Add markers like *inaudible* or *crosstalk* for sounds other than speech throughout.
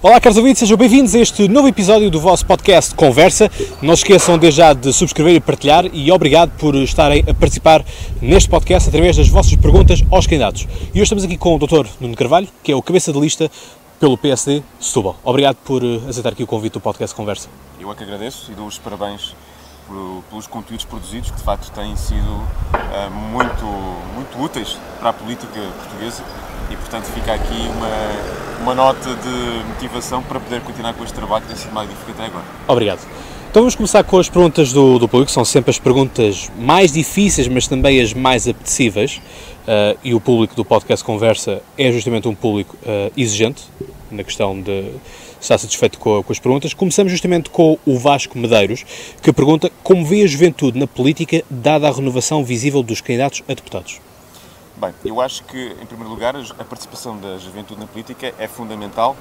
Olá, caros ouvintes, sejam bem-vindos a este novo episódio do vosso podcast Conversa. Não se esqueçam desde já de subscrever e partilhar e obrigado por estarem a participar neste podcast através das vossas perguntas aos candidatos. E hoje estamos aqui com o Dr. Nuno Carvalho, que é o cabeça de lista pelo PSD Setúbal. Obrigado por eh, aceitar aqui o convite do podcast Conversa. Eu é que agradeço e dou os parabéns pelos conteúdos produzidos, que de facto têm sido uh, muito, muito úteis para a política portuguesa e, portanto, fica aqui uma, uma nota de motivação para poder continuar com este trabalho que tem sido magnífico até agora. Obrigado. Então vamos começar com as perguntas do, do público, são sempre as perguntas mais difíceis, mas também as mais apetecíveis. Uh, e o público do podcast Conversa é justamente um público uh, exigente na questão de estar satisfeito com, com, as perguntas. Começamos justamente com o Vasco Medeiros, que pergunta como vê a juventude na política, dada a renovação visível dos candidatos a deputados. Bem, eu acho que, em primeiro lugar, a participação da juventude na política é fundamental,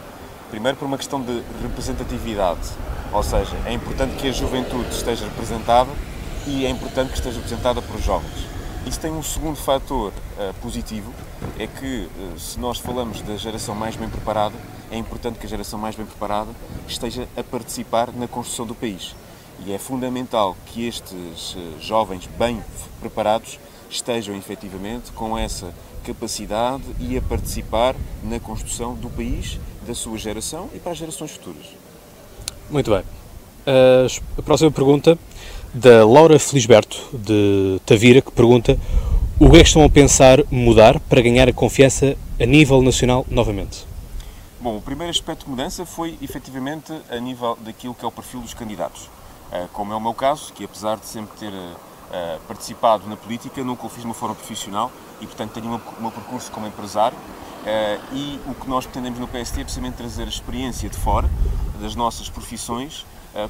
primeiro por uma questão de representatividade, ou seja, é importante que a juventude esteja representada e é importante que esteja representada por jovens. Isso tem um segundo fator uh, positivo, é que uh, se nós falamos da geração mais bem preparada, é importante que a geração mais bem preparada esteja a participar na construção do país. E é fundamental que estes uh, jovens bem preparados estejam efetivamente com essa capacidade e a participar na construção do país, da sua geração e para as gerações futuras. Muito bem. a próxima pergunta da Laura Felisberto, de Tavira, que pergunta o que é que estão a pensar mudar para ganhar a confiança a nível nacional novamente? Bom, o primeiro aspecto de mudança foi efetivamente a nível daquilo que é o perfil dos candidatos. Eh, como é o meu caso, que apesar de sempre ter eh, participado na política, nunca o fiz de uma forma profissional e, portanto, tenho o meu percurso como empresário. Eh, e o que nós pretendemos no PST é precisamente trazer a experiência de fora, das nossas profissões,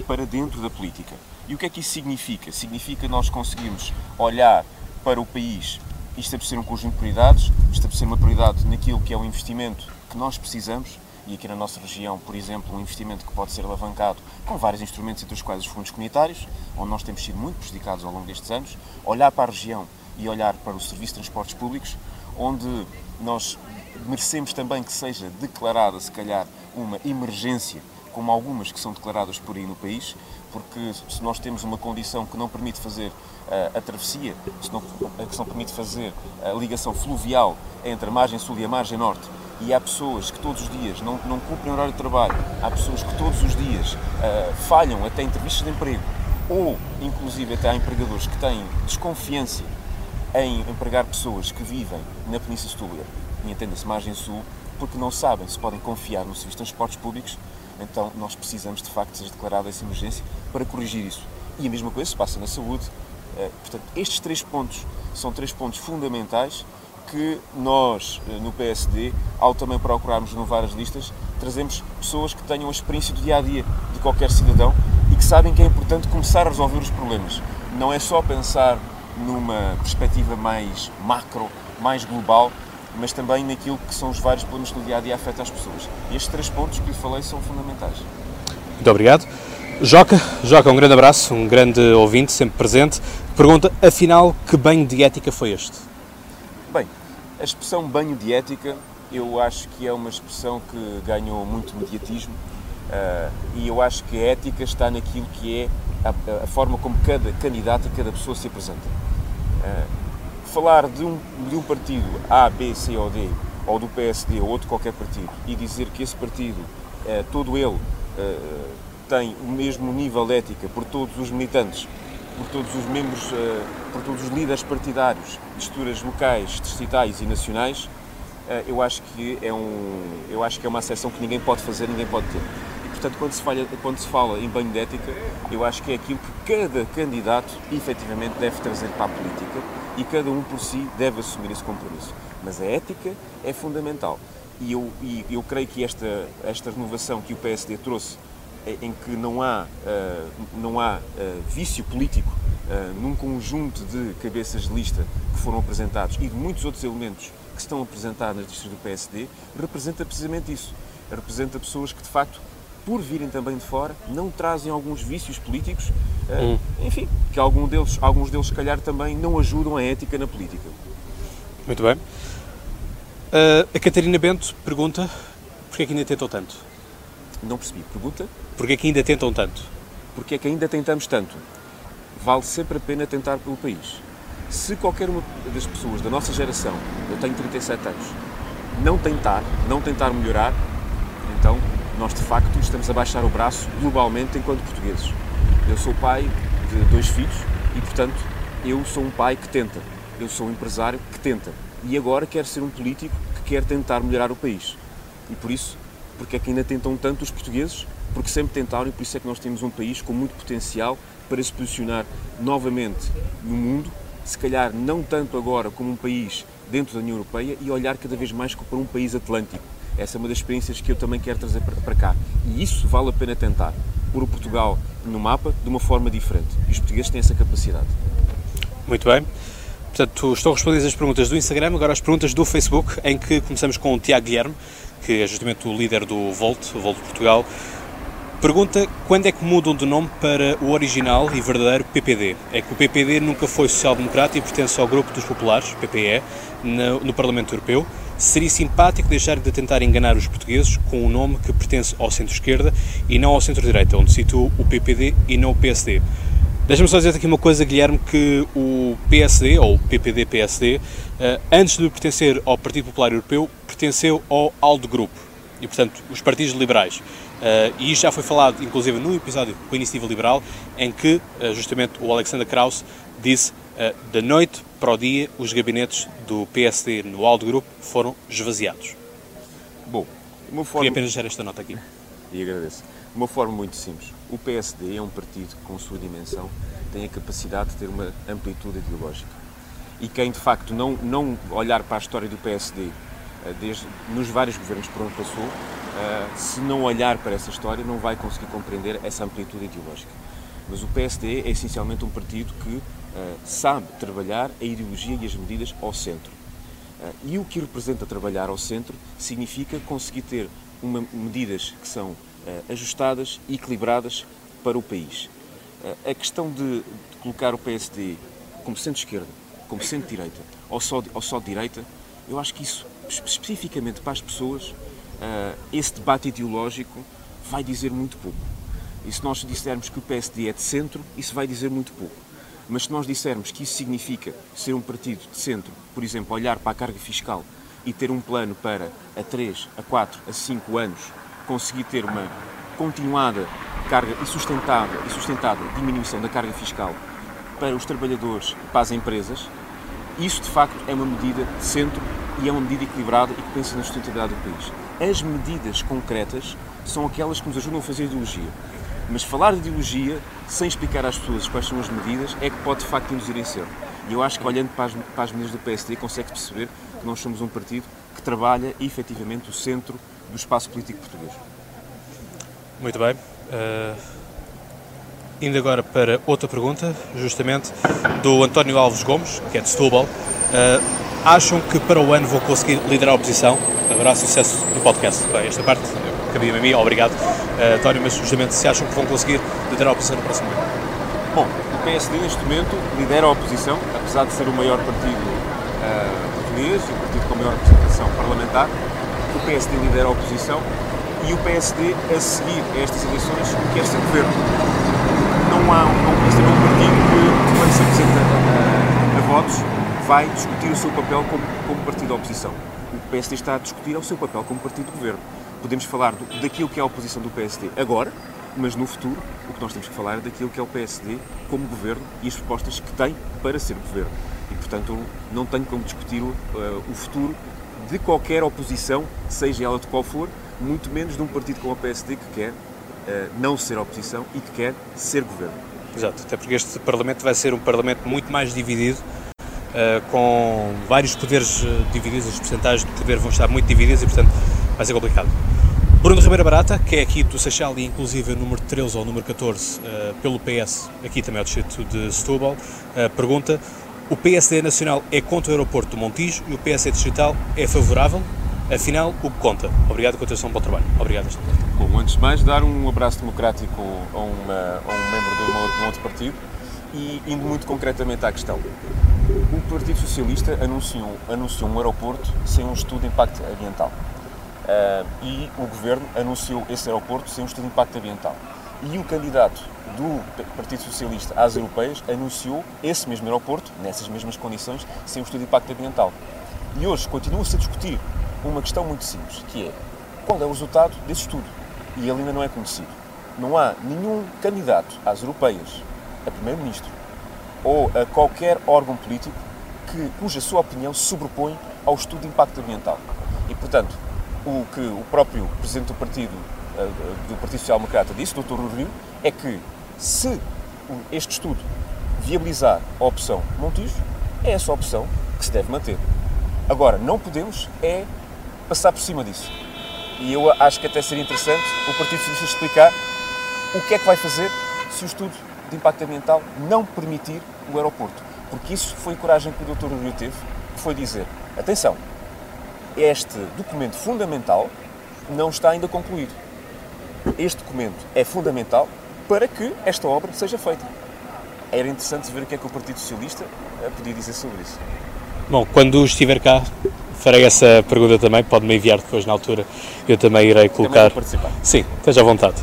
para dentro da política. E o que é que isso significa? Significa nós conseguirmos olhar para o país e estabelecer um conjunto de prioridades, estabelecer uma prioridade naquilo que é o investimento que nós precisamos, e aqui na nossa região, por exemplo, um investimento que pode ser alavancado com vários instrumentos, entre os quais os fundos comunitários, onde nós temos sido muito prejudicados ao longo destes anos, olhar para a região e olhar para o Serviço de Transportes Públicos, onde nós merecemos também que seja declarada, se calhar, uma emergência, como algumas que são declaradas por aí no país, porque se nós temos uma condição que não permite fazer a travessia, se não, se não permite fazer a ligação fluvial entre a margem sul e a margem norte, e há pessoas que todos os dias não, não cumprem o horário de trabalho, há pessoas que todos os dias uh, falham até entrevistas de emprego, ou inclusive até há empregadores que têm desconfiança em empregar pessoas que vivem na Península Setúbal, e entenda-se margem sul, porque não sabem se podem confiar no serviço de transportes públicos, então nós precisamos de facto ser declarada essa emergência para corrigir isso. E a mesma coisa se passa na saúde. Eh, portanto, estes três pontos são três pontos fundamentais que nós, eh, no PSD, ao também procurarmos renovar as listas, trazemos pessoas que tenham a experiência do dia a dia de qualquer cidadão e que sabem que é importante começar a resolver os problemas. Não é só pensar numa perspectiva mais macro, mais global, mas também naquilo que são os vários problemas que no dia a dia afetam as pessoas. Estes três pontos que lhe falei são fundamentais. Muito obrigado. Joca, Joca, um grande abraço, um grande ouvinte, sempre presente. Pergunta, afinal, que banho de ética foi este? Bem, a expressão banho de ética eu acho que é uma expressão que ganhou muito mediatismo uh, e eu acho que a ética está naquilo que é a, a forma como cada candidato e cada pessoa se apresenta. Uh, falar de um, de um partido A, B, C ou D, ou do PSD ou outro qualquer partido, e dizer que esse partido, uh, todo ele, tem o mesmo nível de ética por todos os militantes, por todos os membros, uh, por todos os líderes partidários de estruturas locais, distritais e nacionais, uh, eu acho que é um, eu acho que é uma acessão que ninguém pode fazer, ninguém pode ter. E portanto, quando se fala, quando se fala em banho de ética, eu acho que é aquilo que cada candidato efetivamente deve trazer para a política e cada um por si deve assumir esse compromisso. Mas a ética é fundamental. E eu, e eu creio que esta, esta renovação que o PSD trouxe em que não há, uh, não há uh, vício político uh, num conjunto de cabeças de lista que foram apresentados e de muitos outros elementos que estão apresentados nas listas do PSD, representa precisamente isso. Representa pessoas que, de facto, por virem também de fora, não trazem alguns vícios políticos, hum. enfim, que algum deles, alguns deles, se calhar, também não ajudam a ética na política. Muito bem. a Catarina Bento pergunta porquê é que ainda tentou tanto? Não percebi. Pergunta? Porquê é que ainda tentam tanto? Porque é que ainda tentamos tanto? Vale sempre a pena tentar pelo país. Se qualquer uma das pessoas da nossa geração, eu tenho 37 anos, não tentar, não tentar melhorar, então nós de facto estamos a baixar o braço globalmente enquanto portugueses. Eu sou pai de dois filhos e, portanto, eu sou um pai que tenta. Eu sou um empresário que tenta. E agora quero ser um político que quer tentar melhorar o país. E por isso, porque é que ainda tentam tanto os portugueses? Porque sempre tentaram e por isso é que nós temos um país com muito potencial para se posicionar novamente no mundo, se calhar não tanto agora como um país dentro da União Europeia e olhar cada vez mais para um país atlântico. Essa é uma das experiências que eu também quero trazer para cá. E isso vale a pena tentar. Pôr o Portugal no mapa de uma forma diferente. E os portugueses têm essa capacidade. Muito bem. Portanto, estão respondidas as perguntas do Instagram, agora as perguntas do Facebook, em que começamos com o Tiago Guilherme, que é justamente o líder do Volt, o Volt Portugal. Pergunta quando é que mudam de nome para o original e verdadeiro PPD? É que o PPD nunca foi social-democrata e pertence ao grupo dos populares, PPE, no, no Parlamento Europeu. Seria simpático deixar de tentar enganar os portugueses com um nome que pertence ao centro-esquerda e não ao centro-direita, onde situa o PPD e não o PSD. Deixa-me só dizer aqui uma coisa, Guilherme, que o PSD, ou PPD-PSD, eh, antes de pertencer ao Partido Popular Europeu, pertenceu ao ALDE Group, e portanto os partidos liberais. Uh, e isto já foi falado, inclusive, no episódio com a Iniciativa Liberal, em que uh, justamente o Alexander Krauss disse da noite para o dia os gabinetes do PSD no Aldo Group foram esvaziados. Bom, uma forma... Queria apenas deixar esta nota aqui. E agradeço. Uma forma muito simples. O PSD é um partido que, com sua dimensão, tem a capacidade de ter uma amplitude ideológica. E quem, de facto, não, não olhar para a história do PSD, eh, desde, nos vários governos por onde passou, eh, se não olhar para essa história, não vai conseguir compreender essa amplitude ideológica. Mas o PSD é essencialmente um partido que eh, sabe trabalhar a ideologia e as medidas ao centro. E o que representa trabalhar ao centro significa conseguir ter uma, medidas que são ajustadas e equilibradas para o país. Uh, a questão de, de, colocar o PSD como centro-esquerda, como centro-direita ou só, ou só direita, eu acho que isso, especificamente para as pessoas, uh, esse debate ideológico vai dizer muito pouco. E se nós dissermos que o PSD é de centro, isso vai dizer muito pouco. Mas se nós dissermos que isso significa ser um partido de centro, por exemplo, olhar para a carga fiscal e ter um plano para a 3, a 4, a 5 anos conseguir ter uma continuada carga e sustentável e sustentada diminuição da carga fiscal para os trabalhadores e para as empresas, isso de facto é uma medida de centro e é uma medida equilibrada e que pensa na sustentabilidade do país. As medidas concretas são aquelas que nos ajudam a fazer ideologia. Mas falar de ideologia sem explicar às pessoas quais são as medidas é que pode de facto induzir em certo. E eu acho que olhando para as, para as medidas do PSD consegue perceber que nós somos um partido que trabalha efetivamente o centro do espaço político português. Muito bem. Uh, indo agora para outra pergunta, justamente do António Alves Gomes, que é de Setúbal. Uh, acham que para o ano vou conseguir liderar a oposição? Haverá sucesso no podcast? Bem, esta parte cabia a mim, obrigado, uh, António, mas justamente se acham que vão conseguir liderar a oposição no próximo ano? Bom, o PSD neste momento lidera a oposição, apesar de ser o maior partido português e o partido com a maior representação parlamentar o PSD lidera a oposição e o PSD, a seguir a estas eleições, quer ser governo. Não há um, PSD é um partido que, quando se apresenta a, a, votos, vai discutir o seu papel como, como partido da oposição. O PSD está a discutir é o seu papel como partido de governo. Podemos falar do, daquilo que é a oposição do PSD agora, mas no futuro o que nós temos que falar é daquilo que é o PSD como governo e as propostas que tem para ser governo. E, portanto, não tenho como discutir uh, o futuro de qualquer oposição, seja ela de qual for, muito menos de um partido como o PSD que quer uh, não ser oposição e que quer ser governo. Exato, até porque este Parlamento vai ser um Parlamento muito mais dividido, uh, com vários poderes uh, divididos, as porcentagens de poder vão estar muito divididas e, portanto, vai ser complicado. Bruno Ribeiro Barata, que é aqui do Seixal e inclusive número 13 ou número 14 pelo PS, aqui também ao distrito de Setúbal, pergunta o PSD Nacional é contra o aeroporto do Montijo e o PSD Distrital é favorável. Afinal, o que conta? Obrigado continuação bom trabalho. Obrigado. Bom, antes de mais, dar um abraço democrático a, uma, a um membro de, uma, de um outro partido e indo muito concretamente à questão. O Partido Socialista anunciou, anunciou um aeroporto sem um estudo de impacto ambiental. Uh, e o Governo anunciou esse aeroporto sem um estudo de impacto ambiental. E o candidato do Partido Socialista às europeias anunciou esse mesmo aeroporto, nessas mesmas condições, sem um estudo de impacto ambiental. E hoje continua-se a discutir uma questão muito simples, que é qual é o resultado desse estudo? E ele ainda não é conhecido. Não há nenhum candidato às europeias, a primeiro-ministro, ou a qualquer órgão político que, cuja sua opinião se sobrepõe ao estudo de impacto ambiental. E, portanto, o que o próprio Presidente do Partido, do Partido Social Democrata disse, Dr. Rio, é que se este estudo viabilizar a opção Montijo, é essa opção que se deve manter. Agora, não podemos é passar por cima disso. E eu acho que até seria interessante o Partido Socialista explicar o que é que vai fazer se o estudo de impacto ambiental não permitir o aeroporto. Porque isso foi a coragem que o Dr. Rio teve, que foi dizer, atenção, este documento fundamental não está ainda concluído. Este documento é fundamental para que esta obra seja feita. Era interessante ver o que é que o Partido Socialista eh, podia dizer sobre isso. Bom, quando estiver cá, farei essa pergunta também. Pode-me enviar depois na altura. Eu também irei colocar. Também participar. Sim, esteja à vontade.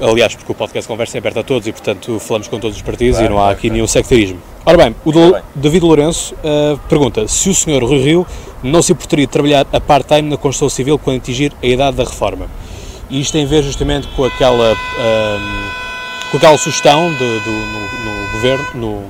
Aliás, porque o podcast Conversa é aberto a todos e, portanto, falamos com todos os partidos claro, e não há aqui claro. nenhum sectarismo. Ora bem, o do, bem. David Lourenço uh, pergunta se o senhor Rui Rio não se importaria de trabalhar a part-time na construção civil quando atingir a idade da reforma. E isto tem a ver justamente com aquela, uh, com aquela sugestão de, do, no, no, governo, no,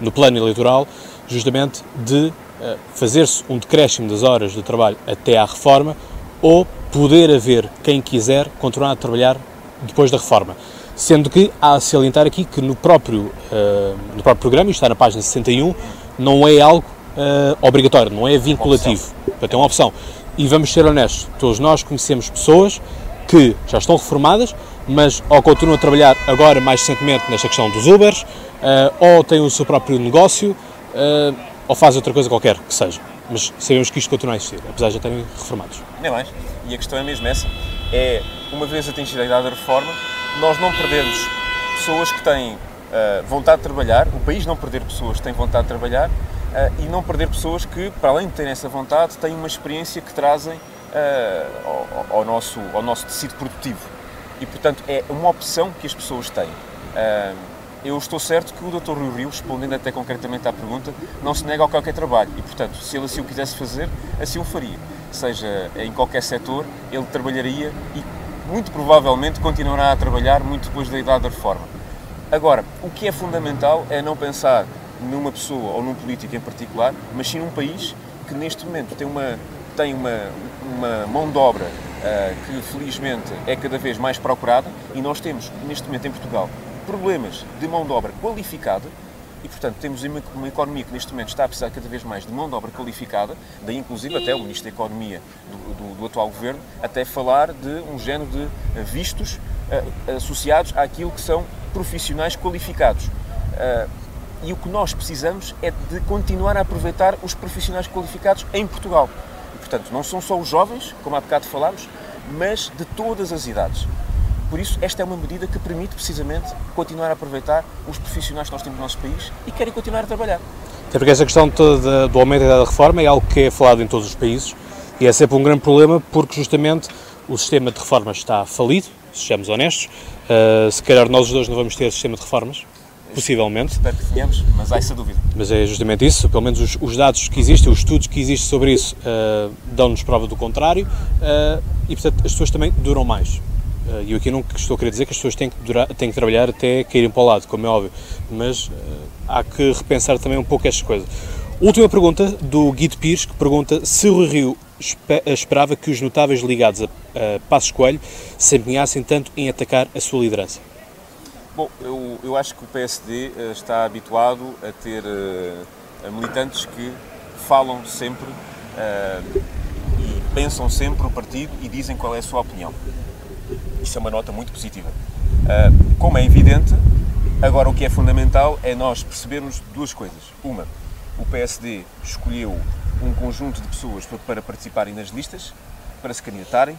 no plano eleitoral, justamente de uh, fazer-se um decréscimo das horas de trabalho até à reforma ou poder haver quem quiser continuar a trabalhar depois da reforma. Sendo que há a salientar aqui que no próprio, uh, no próprio programa, isto está na página 61, não é algo uh, obrigatório, não é vinculativo. Portanto, é uma opção. E vamos ser honestos, todos nós conhecemos pessoas que já estão reformadas, mas ou continuam a trabalhar agora mais recentemente nesta questão dos Ubers, uh, ou têm o seu próprio negócio, ou fazem outra coisa qualquer que seja. Mas sabemos que isto continua a existir, apesar de já terem reformados. Nem mais. E a questão é mesmo essa. É, uma vez atingida a idade da reforma, nós não perdermos pessoas que têm uh, vontade de trabalhar, o país não perder pessoas que têm vontade de trabalhar uh, e não perder pessoas que, para além de terem essa vontade, têm uma experiência que trazem uh, ao, ao, nosso, ao nosso tecido produtivo. E, portanto, é uma opção que as pessoas têm. eu estou certo que o Dr. Rui Rio, respondendo até concretamente à pergunta, não se nega ao qualquer trabalho e, portanto, se ele assim o quisesse fazer, assim o faria. Seja em qualquer setor, ele trabalharia e muito provavelmente continuará a trabalhar muito depois da idade da reforma. Agora, o que é fundamental é não pensar numa pessoa ou num político em particular, mas sim num país que neste momento tem uma, tem uma, uma mão de obra uh, que felizmente é cada vez mais procurada e nós temos neste momento em Portugal problemas de mão de obra qualificada e, portanto, temos uma, economia que neste momento está a precisar cada vez mais de mão de obra qualificada, daí inclusive até o Ministro da Economia do, do, do atual Governo, até falar de um género de eh, vistos uh, associados àquilo que são profissionais qualificados. Uh, e o que nós precisamos é de continuar a aproveitar os profissionais qualificados em Portugal. Portanto, não são só os jovens, como há bocado falámos, mas de todas as idades. Por isso, esta é uma medida que permite precisamente continuar a aproveitar os profissionais que nós temos no nosso país e querem continuar a trabalhar. Até porque essa questão toda do aumento da idade da reforma é algo que é falado em todos os países e é sempre um grande problema porque justamente o sistema de reformas está falido, sejamos honestos. Uh, se calhar nós os dois não vamos ter sistema de reformas, possivelmente. Espero que tenhamos, mas há essa dúvida. Mas é justamente isso, pelo menos os, os dados que existem, os estudos que existem sobre isso uh, dão-nos prova do contrário uh, e, portanto, as pessoas também duram mais. Eh, e eu aqui não estou a querer dizer que as pessoas têm que, durar, têm que trabalhar até caírem para o lado, como é óbvio, mas uh, há que repensar também um pouco estas coisas. Última pergunta do Guido Pires, que pergunta se o Rio esperava que os notáveis ligados a, a Passos Coelho se empenhassem tanto em atacar a sua liderança. Bom, eu, eu acho que o PSD eh, está habituado a ter uh, militantes que falam sempre uh, e pensam sempre o partido e dizem qual é a sua opinião. Isso é uma nota muito positiva. Como é evidente, agora o que é fundamental é nós percebermos duas coisas. Uma, o PSD escolheu um conjunto de pessoas para participarem nas listas, para se candidatarem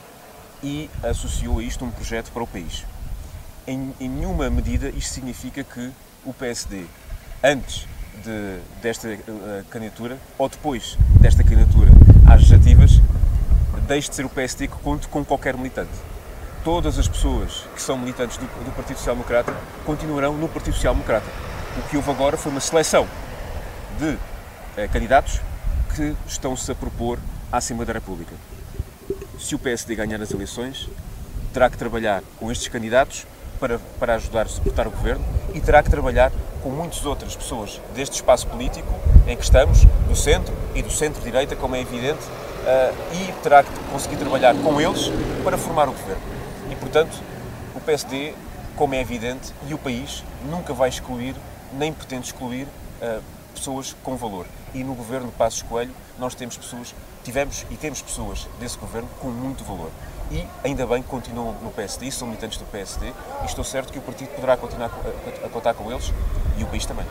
e associou a isto um projeto para o país. Em, em nenhuma medida isto significa que o PSD, antes de, desta uh, candidatura ou depois desta candidatura às legislativas, deixe de ser o PSD que conte com qualquer militante. Todas as pessoas que são militantes do, do Partido Social Democrata continuarão no Partido Social Democrata. O que houve agora foi uma seleção de eh, candidatos que estão-se a propor à Assembleia da República. Se o PSD ganhar as eleições, terá que trabalhar com estes candidatos para, para ajudar a suportar o governo e terá que trabalhar com muitas outras pessoas deste espaço político em que estamos, do centro e do centro-direita, como é evidente, uh, e terá que conseguir trabalhar com eles para formar o governo. E, portanto, o PSD, como é evidente, e o país nunca vai excluir, nem pretende excluir, uh, pessoas com valor. E no governo Passos Coelho nós temos pessoas, tivemos e temos pessoas desse governo com muito valor. E ainda bem que continuam no PSD, são militantes do PSD, e estou certo que o partido poderá continuar a, contar com eles e o país também.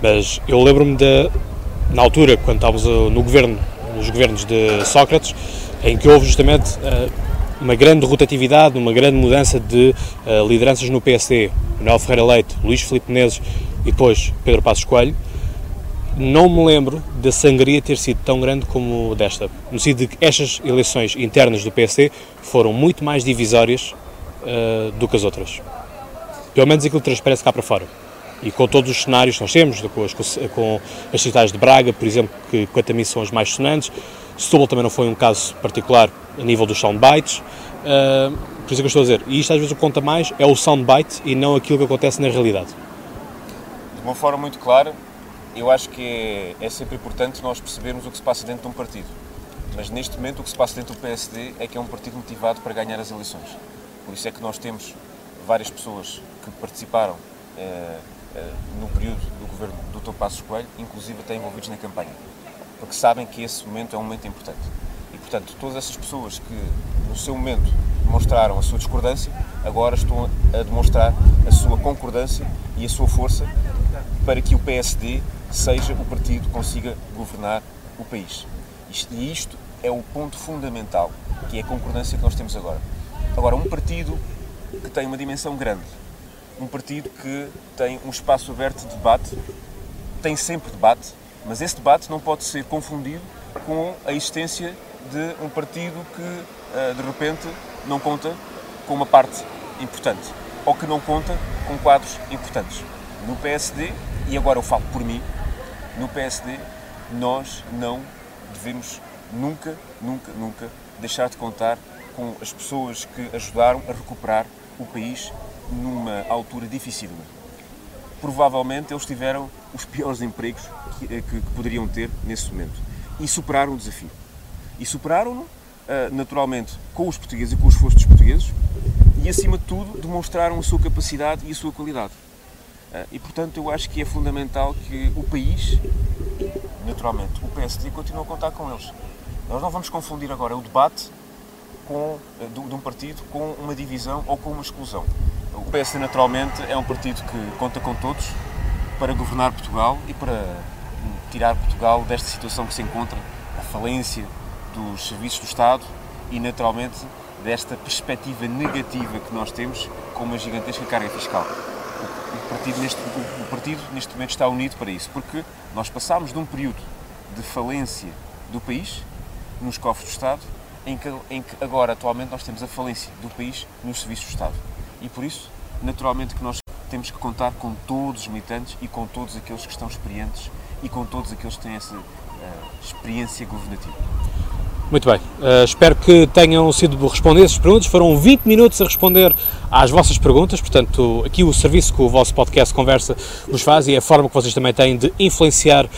Mas eu lembro-me de, na altura, quando estávamos no governo, nos governos de Sócrates, em que houve justamente uh, uma grande rotatividade, uma grande mudança de uh, lideranças no PSD. Manuel Ferreira Leite, Luís Filipe Menezes e depois Pedro Passos Coelho não me lembro da sangria ter sido tão grande como desta, no sentido de que estas eleições internas do PSD foram muito mais divisórias uh, do que as outras. Pelo menos aquilo transparece cá para fora. E com todos os cenários que nós temos, com as, com as cidades de Braga, por exemplo, que quanto a mim são as mais sonantes, Setúbal também não foi um caso particular a nível dos soundbites, uh, por isso é que eu estou a dizer, e isto às vezes o que conta mais é o soundbite e não aquilo que acontece na realidade. De uma forma muito clara, eu acho que é, é, sempre importante nós percebermos o que se passa dentro de um partido. Mas neste momento o que se passa dentro do PSD é que é um partido motivado para ganhar as eleições. Por isso é que nós temos várias pessoas que participaram eh, eh, no período do governo do Dr. Passos Coelho, inclusive até envolvidos na campanha, porque sabem que esse momento é um momento importante. E portanto, todas essas pessoas que no seu momento demonstraram a sua discordância, agora estão a demonstrar a sua concordância e a sua força para que o PSD seja o partido que consiga governar o país. E isto é o ponto fundamental, que é a concordância que nós temos agora. Agora, um partido que tem uma dimensão grande, um partido que tem um espaço aberto de debate, tem sempre debate, mas esse debate não pode ser confundido com a existência de um partido que, eh, de repente, não conta com uma parte importante ou que não conta com quadros importantes. No PSD, e agora eu falo por mim, no PSD, nós não devemos nunca, nunca, nunca deixar de contar com as pessoas que ajudaram a recuperar o país numa altura difícil. Provavelmente eles tiveram os piores empregos que, que, que poderiam ter nesse momento e superaram o desafio. E superaram-no, uh, naturalmente, com os portugueses e com os esforço portugueses e, acima de tudo, demonstraram a sua capacidade e a sua qualidade. Ah, e portanto eu acho que é fundamental que o país, naturalmente, o PSD continue a contar com eles. Nós não vamos confundir agora o debate com, ah, de um partido com uma divisão ou com uma exclusão. O PSD naturalmente é um partido que conta com todos para governar Portugal e para tirar Portugal desta situação que se encontra, a falência dos serviços do Estado e naturalmente desta perspectiva negativa que nós temos com uma gigantesca carga fiscal o partido, neste, o partido neste momento está unido para isso, porque nós passámos de um período de falência do país nos cofres do Estado, em que, em que agora, atualmente, nós temos a falência do país nos serviços do Estado. E por isso, naturalmente, que nós temos que contar com todos os militantes e com todos aqueles que estão experientes e com todos aqueles que têm essa uh, experiência governativa. Muito bem, uh, espero que tenham sido respondidas as perguntas. Foram 20 minutos a responder às vossas perguntas, portanto, aqui o serviço que o vosso podcast Conversa vos faz e a forma que vocês também têm de influenciar uh,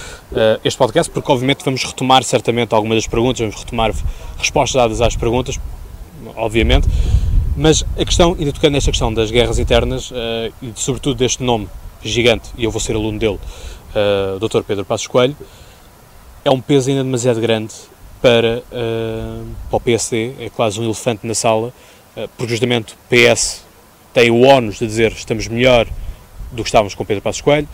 este podcast, porque obviamente vamos retomar certamente algumas das perguntas, vamos retomar respostas dadas às perguntas, obviamente, mas a questão, ainda tocando nesta questão das guerras internas uh, e sobretudo deste nome gigante, e eu vou ser aluno dele, uh, Dr. Pedro Passos Coelho, é um peso ainda demasiado grande para, uh, para o PSD, é quase um elefante na sala, uh, porque justamente o PS tem o ónus de dizer estamos melhor do que estávamos com Pedro Passos Coelho,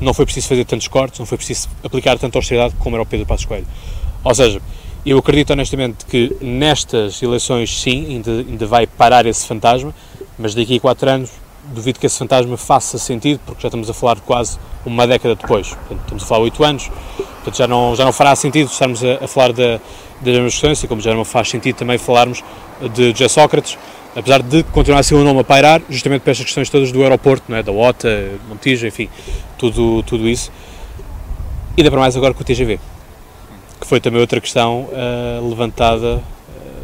não foi preciso fazer tantos cortes, não foi preciso aplicar tanta austeridade como era o Pedro Passos Coelho. Ou seja, eu acredito honestamente que nestas eleições sim, ainda, ainda vai parar esse fantasma, mas daqui a quatro anos duvido que esse fantasma faça sentido, porque já estamos a falar quase uma década depois. Portanto, estamos a falar oito anos, portanto já não, já não fará sentido estarmos a, a falar da, das mesmas questões, e como já não faz sentido também falarmos de José Sócrates, apesar de continuar a ser um nome a pairar, justamente por estas questões todas do aeroporto, não é? da OTA, Montijo, enfim, tudo, tudo isso. E ainda para mais agora com o TGV, que foi também outra questão uh, levantada uh,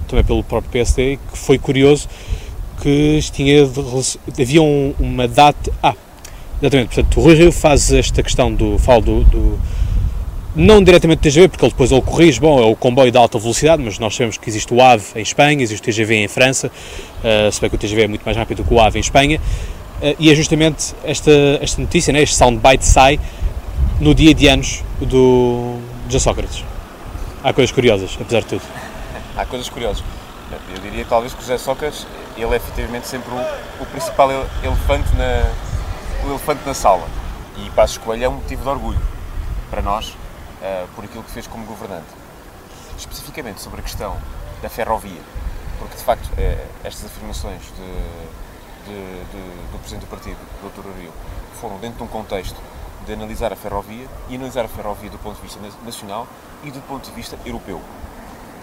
também pelo próprio PSD, que foi curioso que tinha, havia um, uma data... Ah, exatamente, portanto, o Rui Rio faz esta questão do... Falo do, do não diretamente do TGV, porque ele depois ele corrige, bom, é o comboio de alta velocidade, mas nós sabemos que existe o AVE em Espanha, existe o TGV em França, uh, se bem que o TGV é muito mais rápido que o AVE em Espanha, uh, e é justamente esta, esta notícia, né, este soundbite sai no dia de anos do José Sócrates. Há coisas curiosas, apesar de tudo. Há coisas curiosas. Eu diria talvez que o José Sócrates, ele é efetivamente sempre o, o principal elefante na, o elefante na sala. E Passos Coelho é um motivo de orgulho para nós, uh, por aquilo que fez como governante. Especificamente sobre a questão da ferrovia, porque de facto uh, estas afirmações de, de, de, do Presidente do Partido, Dr. Uriel, foram dentro de um contexto de analisar a ferrovia e analisar a ferrovia do ponto de vista nacional e do ponto de vista europeu.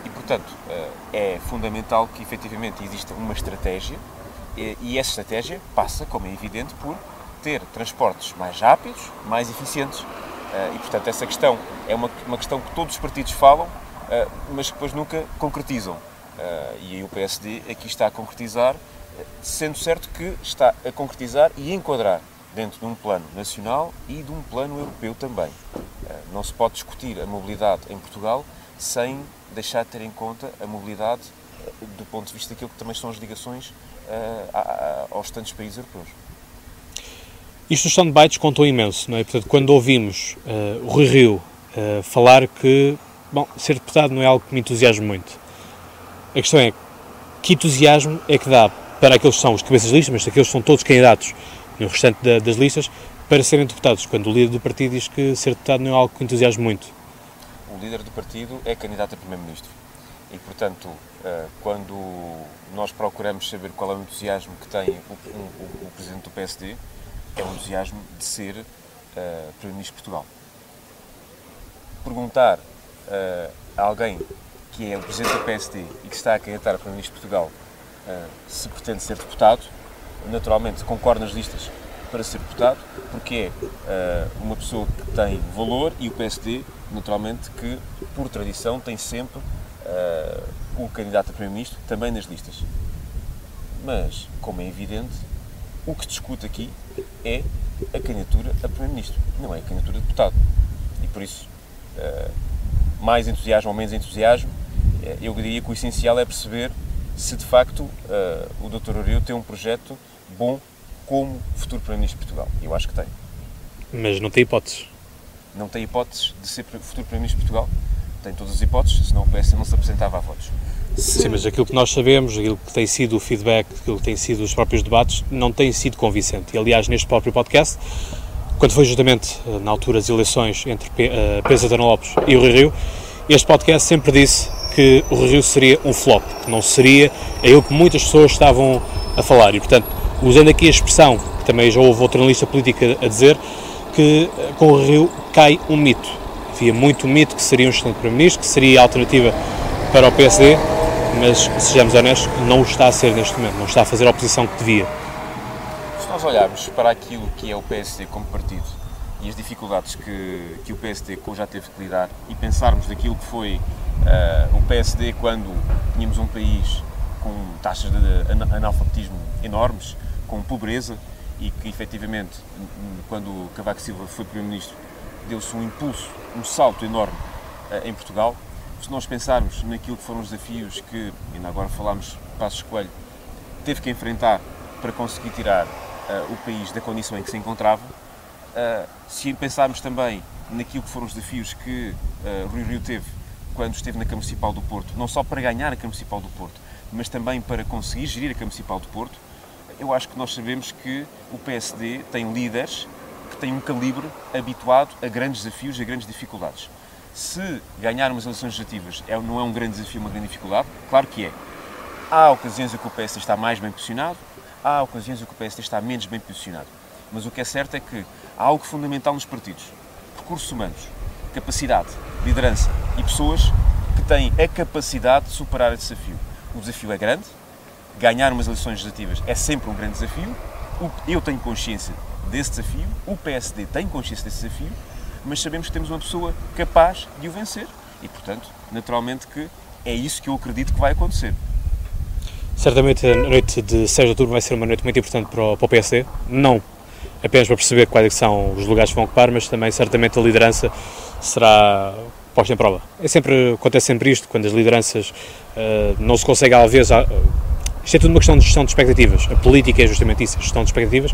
E, portanto, uh, é fundamental que efetivamente exista uma estratégia e essa estratégia passa, como é evidente, por ter transportes mais rápidos, mais eficientes Uh, e, portanto, essa questão é uma, questão que todos os partidos falam, uh, mas que depois nunca concretizam. E aí o PSD aqui está a concretizar, sendo certo que está a concretizar e enquadrar dentro de um plano nacional e de um plano europeu também. não se pode discutir a mobilidade em Portugal sem deixar de ter em conta a mobilidade do ponto de vista daquilo que também são as ligações aos tantos países europeus. Isto dos soundbites contou imenso, não é? Portanto, quando ouvimos uh, o Rui Rio uh, falar que, bom, ser deputado não é algo que me entusiasme muito. A questão é, que entusiasmo é que dá para aqueles que são os cabeças de lista, mas aqueles que são todos candidatos no restante da, das listas, para serem deputados, quando o líder do partido diz que ser deputado não é algo que entusiasme muito? O líder do partido é candidato a primeiro-ministro. E, portanto, uh, quando nós procuramos saber qual é o entusiasmo que tem o, o, o presidente do PSD, é o entusiasmo de ser uh, Primeiro-Ministro de Portugal. Perguntar uh, a alguém que é o Presidente do PSD e que está a candidatar a Primeiro-Ministro de Portugal uh, se pretende ser deputado, naturalmente concordo nas listas para ser deputado, porque é uma pessoa que tem valor e o PSD, naturalmente, que por tradição tem sempre uh, o candidato a Primeiro-Ministro também nas listas. Mas, como é evidente, o que discute aqui é a candidatura a Primeiro-Ministro, não é a candidatura de deputado. E por isso, uh, mais entusiasmo ou menos entusiasmo, uh, eu diria que o essencial é perceber se de facto uh, o Dr. Uriu tem um projeto bom como futuro Primeiro-Ministro de Portugal. Eu acho que tem. Mas não tem hipóteses. Não tem hipóteses de ser futuro Primeiro-Ministro de Portugal? Tem todas as hipóteses, senão o PS não se apresentava a votos. Sim, mas aquilo que nós sabemos, aquilo que tem sido o feedback, aquilo que tem sido os próprios debates, não tem sido convincente. E, aliás, neste próprio podcast, quando foi justamente eh, na altura das eleições entre uh, Pedro Santana Lopes e o Rui Rio, este podcast sempre disse que o Rui Rio seria um flop, que não seria aquilo que muitas pessoas estavam a falar. E, portanto, usando aqui a expressão, que também já houve outro analista política a dizer, que com o Rio cai um mito. Havia muito mito que seria um excelente Primeiro-Ministro, que seria a alternativa para o PSD, mas sejamos honestos, não o está a ser neste momento, não está a fazer a oposição que devia. Se nós olharmos para aquilo que é o PSD como partido e as dificuldades que, que o PSD já teve que lidar e pensarmos daquilo que foi uh, o PSD quando tínhamos um país com taxas de analfabetismo enormes, com pobreza e que efetivamente, quando Cavaco Silva foi Primeiro-Ministro, deu-se um impulso, um salto enorme uh, em Portugal. Se nós pensarmos naquilo que foram os desafios que, ainda agora falámos, Passos Coelho, teve que enfrentar para conseguir tirar uh, o país da condição em que se encontrava, uh, se pensarmos também naquilo que foram os desafios que Rui Rio teve quando esteve na Câmara Municipal do Porto, não só para ganhar a Câmara Municipal do Porto, mas também para conseguir gerir a Câmara Municipal do Porto, eu acho que nós sabemos que o PSD tem líderes que têm um calibre habituado a grandes desafios e a grandes dificuldades. Se ganharmos eleições legislativas é, não é um grande desafio, uma grande dificuldade? Claro que é. Há ocasiões em que o PS está mais bem posicionado, há ocasiões em que o PS está menos bem posicionado. Mas o que é certo é que há algo fundamental nos partidos: recursos humanos, capacidade, liderança e pessoas que têm a capacidade de superar esse desafio. O desafio é grande, ganhar umas eleições legislativas é sempre um grande desafio, eu tenho consciência desse desafio, o PSD tem consciência desse desafio, mas sabemos que temos uma pessoa capaz de o vencer. E, portanto, naturalmente que é isso que eu acredito que vai acontecer. Certamente a noite de 6 de outubro vai ser uma noite muito importante para o, para o PSD, não apenas para perceber quais é são os lugares que vão ocupar, mas também certamente a liderança será posta em prova. É sempre, acontece sempre isto, quando as lideranças uh, não se conseguem à vez. Uh, isto é tudo uma questão de gestão de expectativas. A política é justamente isso, a gestão de expectativas,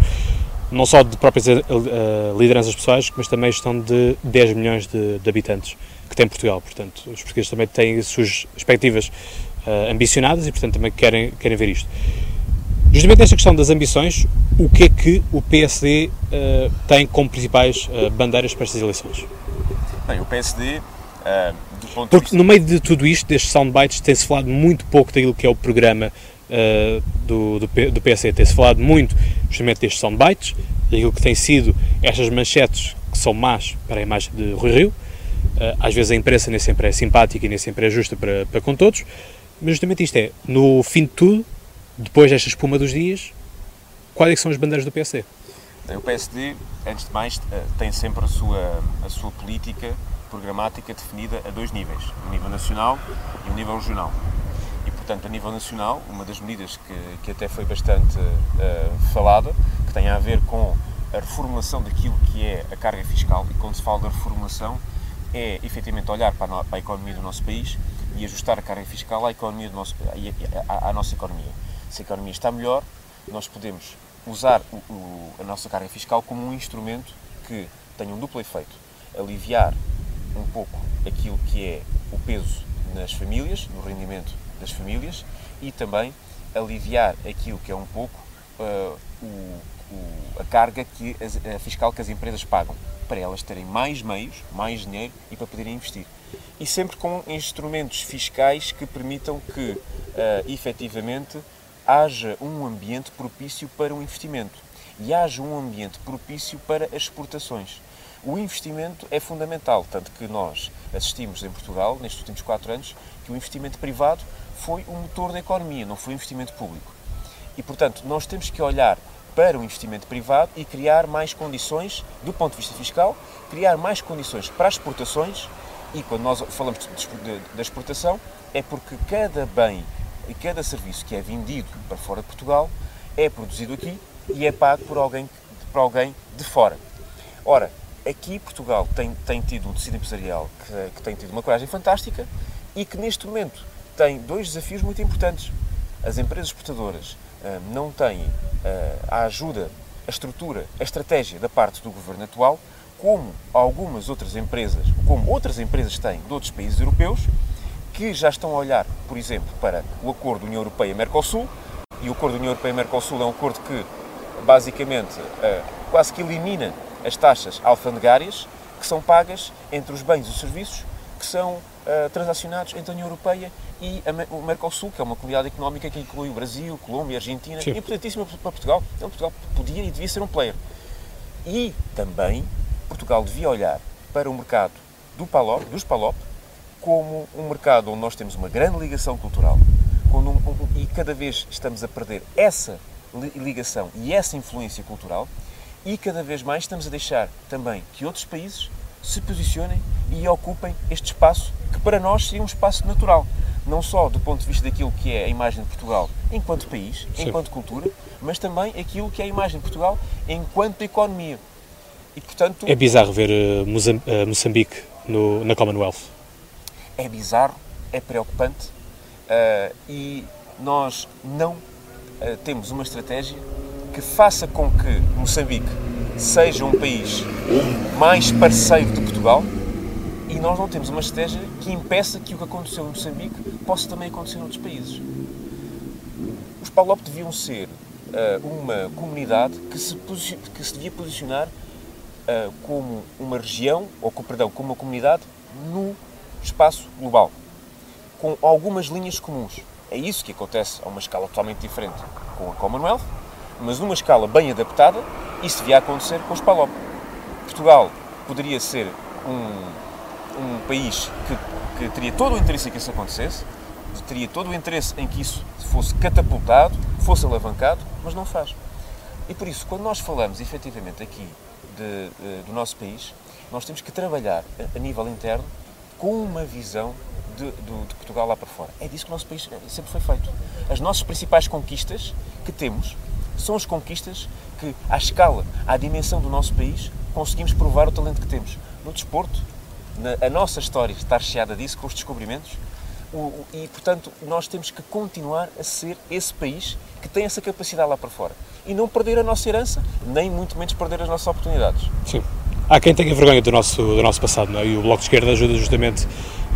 não só de próprias uh, lideranças pessoais, mas também a gestão de 10 milhões de, de, habitantes que tem Portugal. Portanto, os portugueses também têm as suas expectativas ambicionadas e, portanto, também querem, querem ver isto. Justamente nesta questão das ambições, o que é que o PSD uh, tem como principais uh, bandeiras para estas eleições? Bem, o PSD, uh, Porque no meio de tudo isto, destes soundbites, tem-se falado muito pouco daquilo que é o programa do, do, do PSD. Tem-se falado muito justamente destes soundbites, daquilo que tem sido estas manchetes que são más para a imagem de Rui Rio. às vezes a imprensa nem sempre é simpática e nem sempre é justa para, para com todos, mas justamente isto é, no fim de tudo, depois desta espuma dos dias, quais é são as bandeiras do PSD? O PSD, antes de mais, eh, tem sempre a sua, a sua política programática definida a dois níveis, o nível nacional e o nível regional. Portanto, a nível nacional, uma das medidas que, que até foi bastante uh, falada, que tem a ver com a reformulação daquilo que é a carga fiscal, e quando se fala da reformulação, é efetivamente olhar para a, para a economia do nosso país e ajustar a carga fiscal à, economia do nosso, à, à nossa economia se a economia está melhor, nós podemos usar o, o, a nossa carga fiscal como um instrumento que tenha um duplo efeito. Aliviar um pouco aquilo que é o peso nas famílias, no rendimento das famílias, e também aliviar aquilo que é um pouco uh, o, a carga que as, a fiscal que as empresas pagam, para elas terem mais meios, mais dinheiro e para poderem investir. E sempre com instrumentos fiscais que permitam que, uh, efetivamente, haja um ambiente propício para o investimento e haja um ambiente propício para as exportações. O investimento é fundamental, tanto que nós assistimos em Portugal, nestes últimos quatro anos, que o investimento privado foi o motor da economia, não foi o investimento público. E, portanto, nós temos que olhar para o investimento privado e criar mais condições, do ponto de vista fiscal, criar mais condições para as exportações. E quando nós falamos da exportação, é porque cada bem e cada serviço que é vendido para fora de Portugal é produzido aqui e é pago por alguém, por alguém de fora. Ora, aqui Portugal tem, tem tido um tecido empresarial que, que tem tido uma coragem fantástica e que neste momento tem dois desafios muito importantes. As empresas exportadoras uh, não têm uh, a ajuda, a estrutura, a estratégia da parte do governo atual, como algumas outras empresas, como outras empresas têm de outros países europeus, que já estão a olhar, por exemplo, para o acordo União Europeia-Mercosul, e o acordo União Europeia-Mercosul é um acordo que, basicamente, eh, quase que elimina as taxas alfandegárias que são pagas entre os bens e os serviços que são transacionados entre a União Europeia e a, o Mercosul, que é uma comunidade económica que inclui o Brasil, Colômbia, Argentina, Sim. importantíssima para Portugal. Então Portugal podia e devia ser um player. E também Portugal devia olhar para o mercado do PALOP, dos PALOP, como um mercado onde nós temos uma grande ligação cultural um, um, e cada vez estamos a perder essa ligação e essa influência cultural e cada vez mais estamos a deixar também que outros países se posicionem e ocupem este espaço que para nós seria um espaço natural, não só do ponto de vista daquilo que é a imagem de Portugal enquanto país, Sim. enquanto cultura, mas também aquilo que é a imagem de Portugal enquanto economia. E, portanto, é bizarro ver uh, Moçambique no, na Commonwealth é bizarro, é preocupante uh, e nós não uh, temos uma estratégia que faça com que Moçambique seja um país mais parceiro de Portugal e nós não temos uma estratégia que impeça que o que aconteceu em Moçambique possa também acontecer noutros países. Os PALOP deviam ser uh, uma comunidade que se, que se devia posicionar uh, como uma região, ou perdão, como uma comunidade no espaço global, com algumas linhas comuns. É isso que acontece a uma escala totalmente diferente com a Commonwealth, mas numa escala bem adaptada, isso devia acontecer com os PALOP. Portugal poderia ser um, um país que que teria todo o interesse em que isso acontecesse, teria todo o interesse em que isso fosse catapultado, fosse alavancado, mas não faz. E por isso, quando nós falamos efetivamente aqui de, de, do nosso país, nós temos que trabalhar a, a nível interno com uma visão de, de, Portugal lá para fora. É disso que o nosso país sempre foi feito. As nossas principais conquistas que temos são as conquistas que, à escala, à dimensão do nosso país, conseguimos provar o talento que temos. No desporto, a nossa história está recheada disso, com os descobrimentos, e, portanto, nós temos que continuar a ser esse país que tem essa capacidade lá para fora. E não perder a nossa herança, nem muito menos perder as nossas oportunidades. Sim. Há quem tenha vergonha do nosso, do nosso passado, não é? E o Bloco de Esquerda ajuda justamente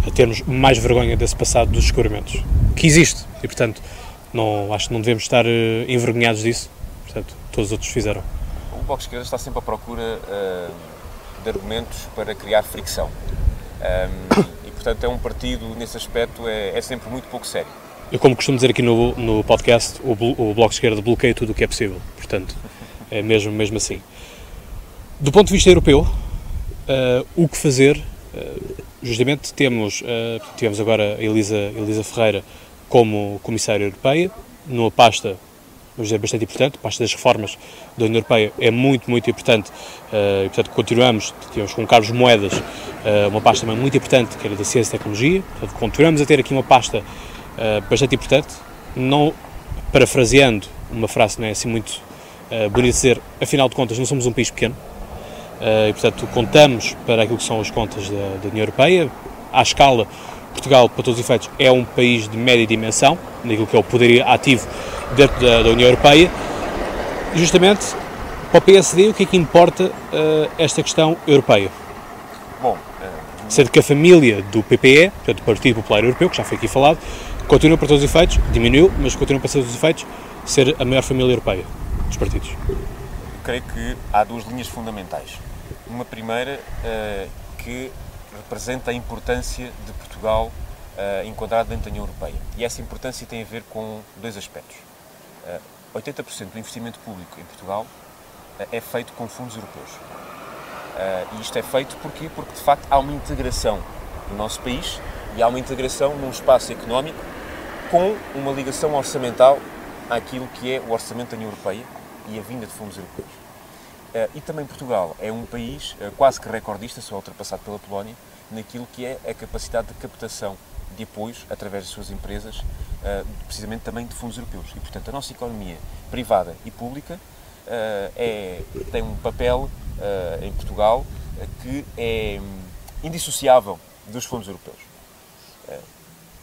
a termos mais vergonha desse passado dos descobrimentos. Que existe. E, portanto, não, acho que não devemos estar uh, envergonhados disso. Portanto, todos os outros fizeram. O Bloco de Esquerda está sempre à procura uh, de argumentos para criar fricção. Um, e, portanto, é um partido, nesse aspecto, é, é, sempre muito pouco sério. Eu, como costumo dizer aqui no, no podcast, o, o Bloco de Esquerda bloqueia tudo o que é possível. Portanto, é mesmo, mesmo assim. Do ponto de vista europeu, uh, o que fazer? Uh, justamente temos, uh, tivemos agora a Elisa, Elisa Ferreira como Comissária Europeia, numa pasta vamos dizer, bastante importante. A pasta das reformas da União Europeia é muito, muito importante uh, e, portanto, continuamos, tivemos com Carlos Moedas uh, uma pasta também muito importante, que era da Ciência e Tecnologia, portanto, continuamos a ter aqui uma pasta uh, bastante importante, não parafraseando uma frase não é assim muito bonita dizer, afinal de contas não somos um país pequeno, e, portanto, contamos para aquilo que são as contas da, da União Europeia, à escala Portugal, para todos os efeitos, é um país de média dimensão, naquilo que é o poder ativo dentro da, da União Europeia. Justamente, para o PSD, o que é que importa uh, esta questão europeia? Bom, uh, sendo que a família do PPE, portanto, do Partido Popular Europeu, que já foi aqui falado, continua para todos os efeitos, diminuiu, mas continua para todos os efeitos, ser a maior família europeia dos partidos. Eu creio que há duas linhas fundamentais. Uma primeira, uh, que representa a importância de Portugal uh, enquadrado dentro da União Europeia. E essa importância tem a ver com dois aspectos. Uh, eh, 80% do investimento público em Portugal uh, é feito com fundos europeus. E isto é feito porquê? porque, de facto, há uma integração no nosso país e há uma integração num espaço económico com uma ligação orçamental àquilo que é o orçamento da União Europeia e a vinda de fundos europeus. Uh, e também Portugal é um país uh, quase que recordista, só ultrapassado pela Polónia, naquilo que é a capacidade de captação de apoios através das suas empresas, uh, precisamente também de fundos europeus. E, portanto, a nossa economia privada e pública é, tem um papel em Portugal que é indissociável dos fundos europeus.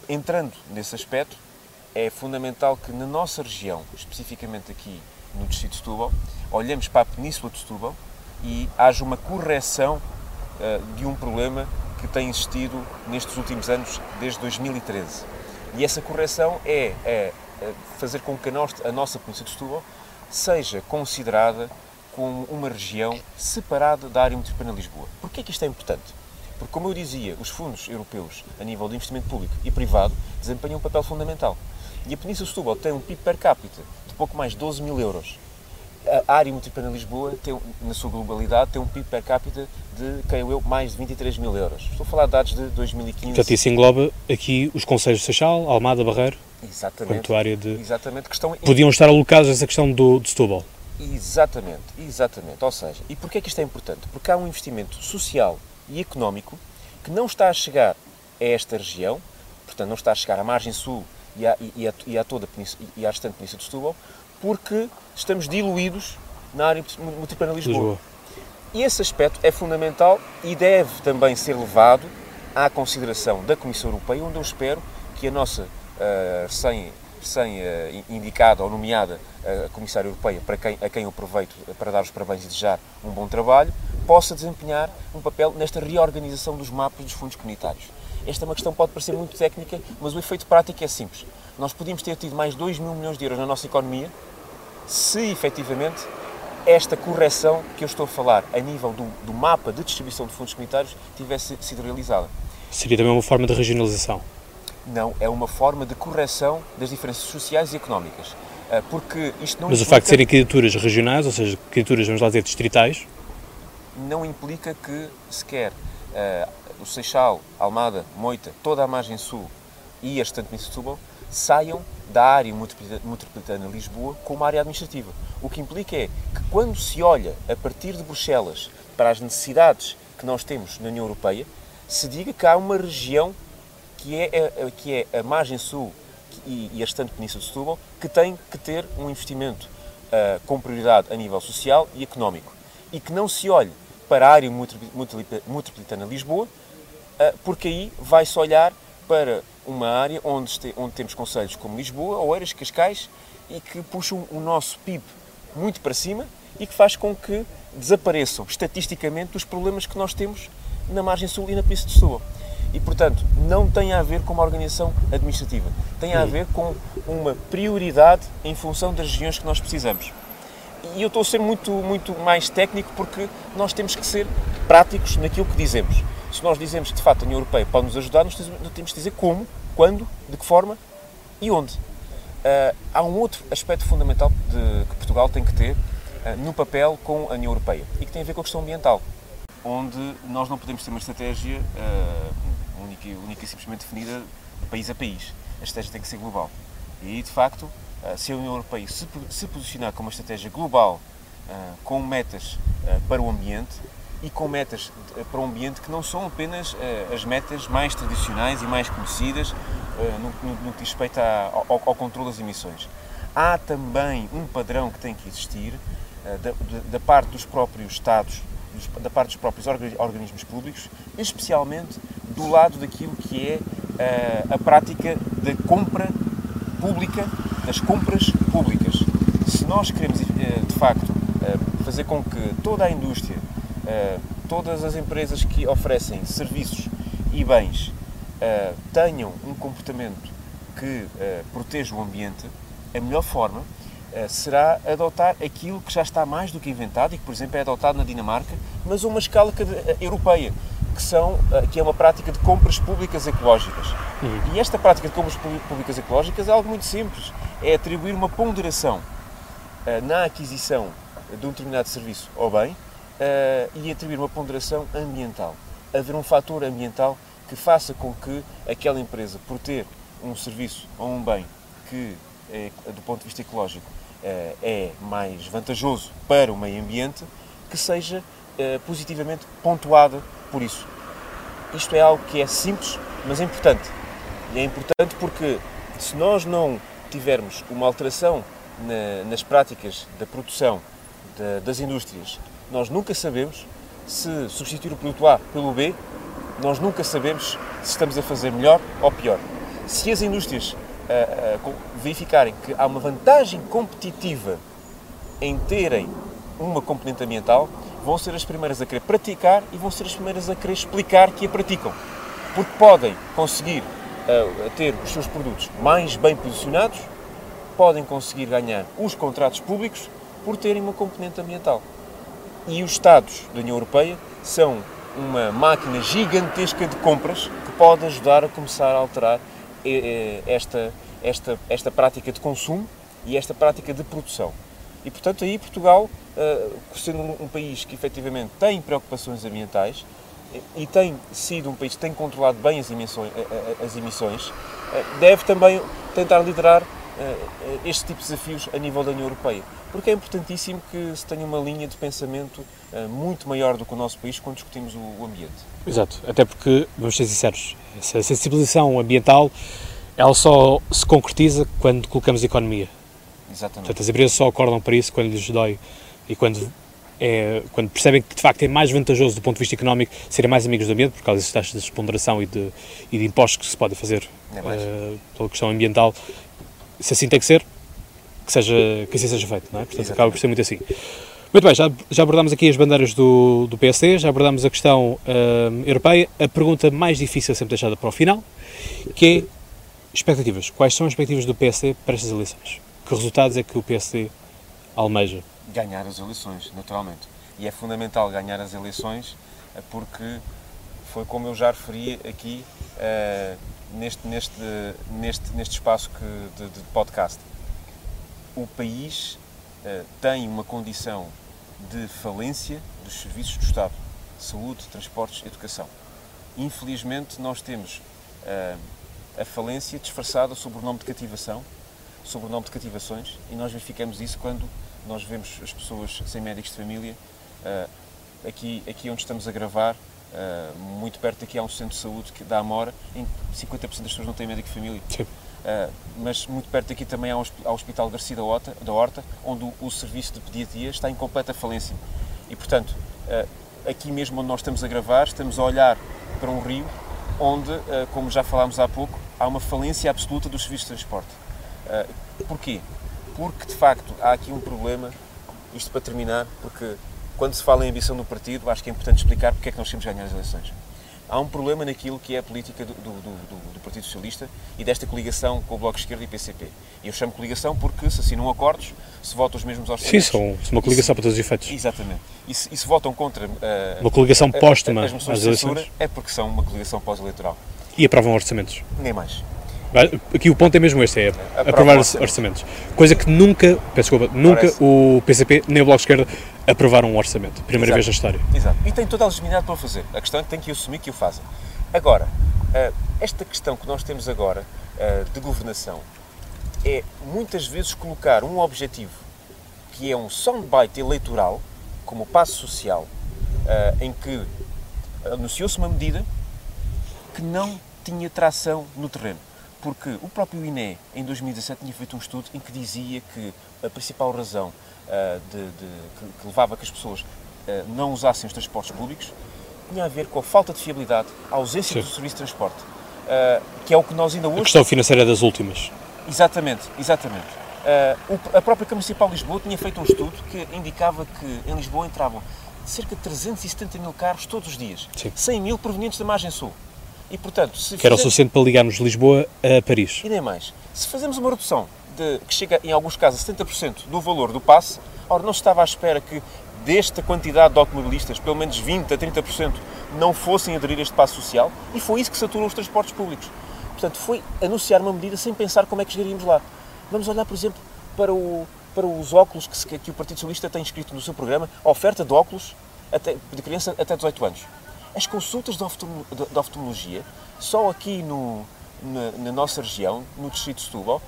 entrando nesse aspecto, é fundamental que na nossa região, especificamente aqui no Distrito de Setúbal, olhemos para a Península de Setúbal e haja uma correção de um problema que tem existido nestes últimos anos, desde 2013. E essa correção é, é, é fazer com que a, nossa, a nossa Península de Setúbal seja considerada como uma região separada da área metropolitana de Lisboa. Porquê que isto é importante? Porque, como eu dizia, os fundos europeus, a nível de investimento público e privado, desempenham um papel fundamental. E a Península de Setúbal tem um PIB per capita de pouco mais de 12 mil euros a área metropolitana de Lisboa, tem, na sua globalidade, tem um PIB per capita de, creio eu, mais de 23 mil euros. Estou a falar de dados de 2015. Portanto, isso engloba aqui os conselhos de Seixal, Almada, Barreiro, Exatamente. área de... Exatamente. Que estão... Podiam estar alocados essa questão do, de Setúbal. Exatamente, exatamente. Ou seja, e porquê é que isto é importante? Porque há um investimento social e económico que não está a chegar a esta região, portanto, não está a chegar à margem sul e à, e à, e à toda a e à restante Península de Setúbal, porque estamos diluídos na área metropolitana de Lisboa. Lisboa. E esse aspecto é fundamental e deve também ser levado à consideração da Comissão Europeia, onde eu espero que a nossa uh, recém uh, indicada ou nomeada uh, Comissária Europeia, para quem, a quem eu aproveito para dar os parabéns e desejar um bom trabalho, possa desempenhar um papel nesta reorganização dos mapas dos fundos comunitários. Esta é uma questão que pode parecer muito técnica, mas o efeito prático é simples. Nós podíamos ter tido mais 2 mil milhões de euros na nossa economia se efetivamente esta correção que eu estou a falar a nível do, do mapa de distribuição de fundos comunitários tivesse sido realizada. Seria também uma forma de regionalização? Não, é uma forma de correção das diferenças sociais e económicas. Ah, porque isto não Mas implica... o facto de serem candidaturas regionais, ou seja, candidaturas, vamos lá dizer, distritais, não implica que sequer uh, o Seixal, Almada, Moita, toda a margem sul e a estante de Setúbal saiam da área metropolitana de Lisboa como área administrativa. O que implica é que quando se olha a partir de Bruxelas para as necessidades que nós temos na União Europeia, se diga que há uma região que é a, que é a margem sul e, e a estante Península de Setúbal que tem que ter um investimento uh, com prioridade a nível social e económico e que não se olhe para a área metropolitana de Lisboa, uh, porque aí vai-se olhar para uma área onde, onde temos conselhos como Lisboa, Oeiras, Cascais e que puxam o nosso PIB muito para cima e que faz com que desapareçam estatisticamente os problemas que nós temos na margem sul e na Península de Setúbal. E, portanto, não tem a ver com uma organização administrativa. Tem a ver com uma prioridade em função das regiões que nós precisamos. E eu estou a ser muito, muito mais técnico porque nós temos que ser práticos naquilo que dizemos. Se nós dizemos que, de facto, a União Europeia pode nos ajudar, nós temos que dizer como, quando, de que forma e onde. Uh, há um outro aspecto fundamental de, que Portugal tem que ter uh, no papel com a União Europeia e que tem a ver com a questão ambiental, onde nós não podemos ter uma estratégia uh, única, única e simplesmente definida de país a país. A estratégia tem que ser global. E, de facto, se a União Europeia se, se posicionar como uma estratégia global, com metas para o ambiente, e com metas para um ambiente que não são apenas as metas mais tradicionais e mais conhecidas no, no, no que diz respeito ao, ao controle das emissões. Há também um padrão que tem que existir da, da parte dos próprios Estados, da parte dos próprios organismos públicos, especialmente do lado daquilo que é a prática da compra pública, das compras públicas. Se nós queremos, de facto, fazer com que toda a indústria, todas as empresas que oferecem serviços e bens tenham um comportamento que proteja o ambiente, a melhor forma será adotar aquilo que já está mais do que inventado e que, por exemplo, é adotado na Dinamarca, mas a uma escala europeia que, são, eh, que é uma prática de compras públicas ecológicas. Uhum. E esta prática de compras públicas ecológicas é algo muito simples. É atribuir uma ponderação uh, na aquisição de um determinado serviço ou bem uh, e atribuir uma ponderação ambiental. Haver um fator ambiental que faça com que aquela empresa, por ter um serviço ou um bem que, é, do ponto de vista ecológico, uh, é mais vantajoso para o meio ambiente, que seja positivamente pontuada por isso. Isto é algo que é simples, mas é importante. E é importante porque se nós não tivermos uma alteração na, nas práticas da produção de, das indústrias, nós nunca sabemos se substituir o produto A pelo B, nós nunca sabemos se estamos a fazer melhor ou pior. Se as indústrias uh, uh, verificarem que há uma vantagem competitiva em terem uma componente ambiental, vão ser as primeiras a querer praticar e vão ser as primeiras a querer explicar que a praticam. Porque podem conseguir uh, ter os seus produtos mais bem posicionados, podem conseguir ganhar os contratos públicos por terem uma componente ambiental. E os Estados da União Europeia são uma máquina gigantesca de compras que pode ajudar a começar a alterar eh, eh, esta, esta, esta prática de consumo e esta prática de produção. E, portanto, aí Portugal, uh, sendo um, país que efetivamente tem preocupações ambientais e tem sido um país que tem controlado bem as emissões, as emissões deve também tentar liderar este tipo de desafios a nível da União Europeia. Porque é importantíssimo que se tenha uma linha de pensamento uh, muito maior do que o nosso país quando discutimos o, ambiente. Exato, até porque, vamos ser sinceros, essa sensibilização ambiental ela só se concretiza quando colocamos economia Exatamente. Portanto, as empresas só acordam para isso quando lhes dói e quando, é, quando percebem que de facto é mais vantajoso do ponto de vista económico serem mais amigos do ambiente, por causa das taxas de ponderação e de, e de impostos que se podem fazer uh, pela questão ambiental. Se assim tem que ser, que, seja, que assim seja feito, não é? Portanto, Exatamente. acaba por ser muito assim. Muito bem, já, já abordámos aqui as bandeiras do, do PSD, já abordámos a questão uh, europeia. A pergunta mais difícil sempre deixada para o final, que é expectativas. Quais são as expectativas do PSD para estas eleições? Que resultados é que o PSD almeja? Ganhar as eleições, naturalmente. E é fundamental ganhar as eleições eh, porque foi como eu já referi aqui uh, neste, neste, neste, neste espaço que, de, de, podcast. O país uh, tem uma condição de falência dos serviços do Estado, saúde, transportes, educação. infelizmente, nós temos uh, a falência disfarçada sob o nome de cativação, sob o nome de cativações, e nós verificamos isso quando nós vemos as pessoas sem médicos de família, uh, aqui, aqui onde estamos a gravar, uh, muito perto daqui há um centro de saúde que dá Amora, em 50% das pessoas não têm médico de família. Uh, mas muito perto daqui também há um Hospital Garcia da Horta, da Horta onde o, o, serviço de pediatria está em completa falência. E, portanto, uh, aqui mesmo onde nós estamos a gravar, estamos a olhar para um rio onde, como já falámos há pouco, há uma falência absoluta dos serviços de transporte. porquê? Porque, de facto, há aqui um problema, isto para terminar, porque quando se fala em ambição do partido, acho que é importante explicar porque é que nós temos ganhar as eleições há um problema naquilo que é a política do, do, do, do, Partido Socialista e desta coligação com o Bloco de Esquerda e PCP. E eu chamo coligação porque se assinam acordos, se votam os mesmos orçamentos... Sim, são, são uma coligação se, para todos os efeitos. Exatamente. E se, e se votam contra... Uh, uma coligação póstuma às eleições. É porque são uma coligação pós-eleitoral. E aprovam orçamentos. Nem mais. Aqui o ponto é mesmo este, é aprovar orçamentos. Coisa que nunca, peço desculpa, nunca Parece. o PCP nem o Bloco de Esquerda aprovaram um orçamento. Primeira Exato. vez na história. Exato. E tem toda a legitimidade para o fazer. A questão é que tem que assumir que o fazem. Agora, eh, esta questão que nós temos agora eh, de governação é muitas vezes colocar um objetivo que é um soundbite eleitoral, como o passo social, eh, em que anunciou-se uma medida que não tinha tração no terreno porque o próprio INE, em 2017, tinha feito um estudo em que dizia que a principal razão uh, de, de, que, levava a que as pessoas uh, não usassem os transportes públicos tinha a ver com a falta de fiabilidade, a ausência Sim. do serviço de transporte, uh, que é o que nós ainda hoje... A questão financeira das últimas. Exatamente, exatamente. A própria Câmara Municipal de Lisboa tinha feito um estudo que indicava que em Lisboa entravam cerca de 370 mil carros todos os dias, Sim. 100 mil provenientes da margem sul. E, portanto, se que era o suficiente para ligarmos Lisboa a Paris. E nem mais. Se fazemos uma redução de, que chega, em alguns casos, a 70% do valor do passe, ora, não se estava à espera que desta quantidade de automobilistas, pelo menos 20% a 30%, não fossem aderir a este passo social, e foi isso que saturou os transportes públicos. Portanto, foi anunciar uma medida sem pensar como é que chegaríamos lá. Vamos olhar, por exemplo, para, o, para os óculos que, se, que o Partido Socialista tem escrito no seu programa, a oferta de óculos até, de criança até 18 anos. As consultas de, oftalmologia, só aqui no, na, na, nossa região, no distrito de Setúbal,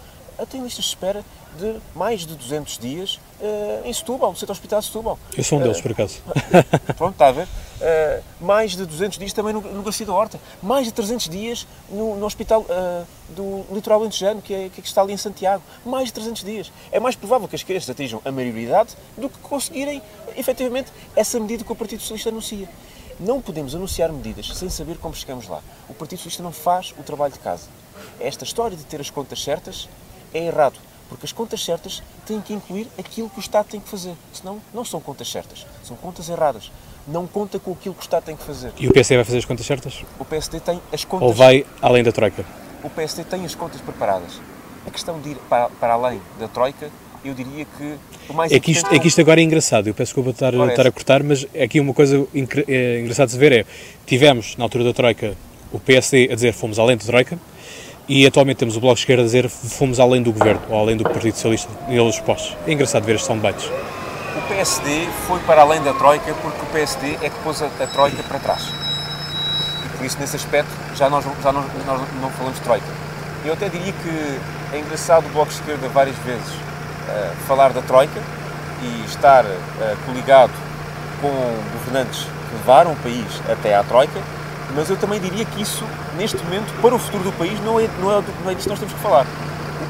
têm listas de espera de mais de 200 dias uh, em Setúbal, no Centro Hospital de Setúbal. Eu sou um deles, uh, por acaso. *laughs* Pronto, está a ver? Uh, mais de 200 dias também no, no Garcia da Horta. Mais de 300 dias no, no Hospital do Litoral Lentejano, que, é, que está ali em Santiago. Mais de 300 dias. É mais provável que as crianças atinjam a maioridade do que conseguirem, efetivamente, essa medida que o Partido Socialista anuncia. Não podemos anunciar medidas sem saber como chegamos lá. O Partido Socialista não faz o trabalho de casa. Esta história de ter as contas certas é errado, porque as contas certas têm que incluir aquilo que o Estado tem que fazer. Senão, não são contas certas, são contas erradas. Não conta com aquilo que o Estado tem que fazer. E o PSD vai fazer as contas certas? O PSD tem as contas... Ou vai além da Troika? O PSD tem as contas preparadas. A questão de ir para, para além da Troika eu diria que o mais é que isto, é que isto agora é engraçado, eu peço desculpa estar, estar a cortar, mas aqui uma coisa é, engraçada de se ver é, tivemos na altura da Troika o PSD a dizer fomos além da Troika e atualmente temos o Bloco de Esquerda a dizer fomos além do Governo, ou além do Partido Socialista, eles postos. É engraçado ver estes soundbites. O PSD foi para além da Troika porque o PSD é que pôs a, a Troika para trás. E por isso, nesse aspecto, já nós, já nós, nós não falamos de Troika. Eu até diria que é engraçado o Bloco de Esquerda várias vezes falar da Troika e estar uh, coligado com governantes que levaram o país até à Troika, mas eu também diria que isso, neste momento, para o futuro do país, não é, não é, não é disso que nós temos que falar.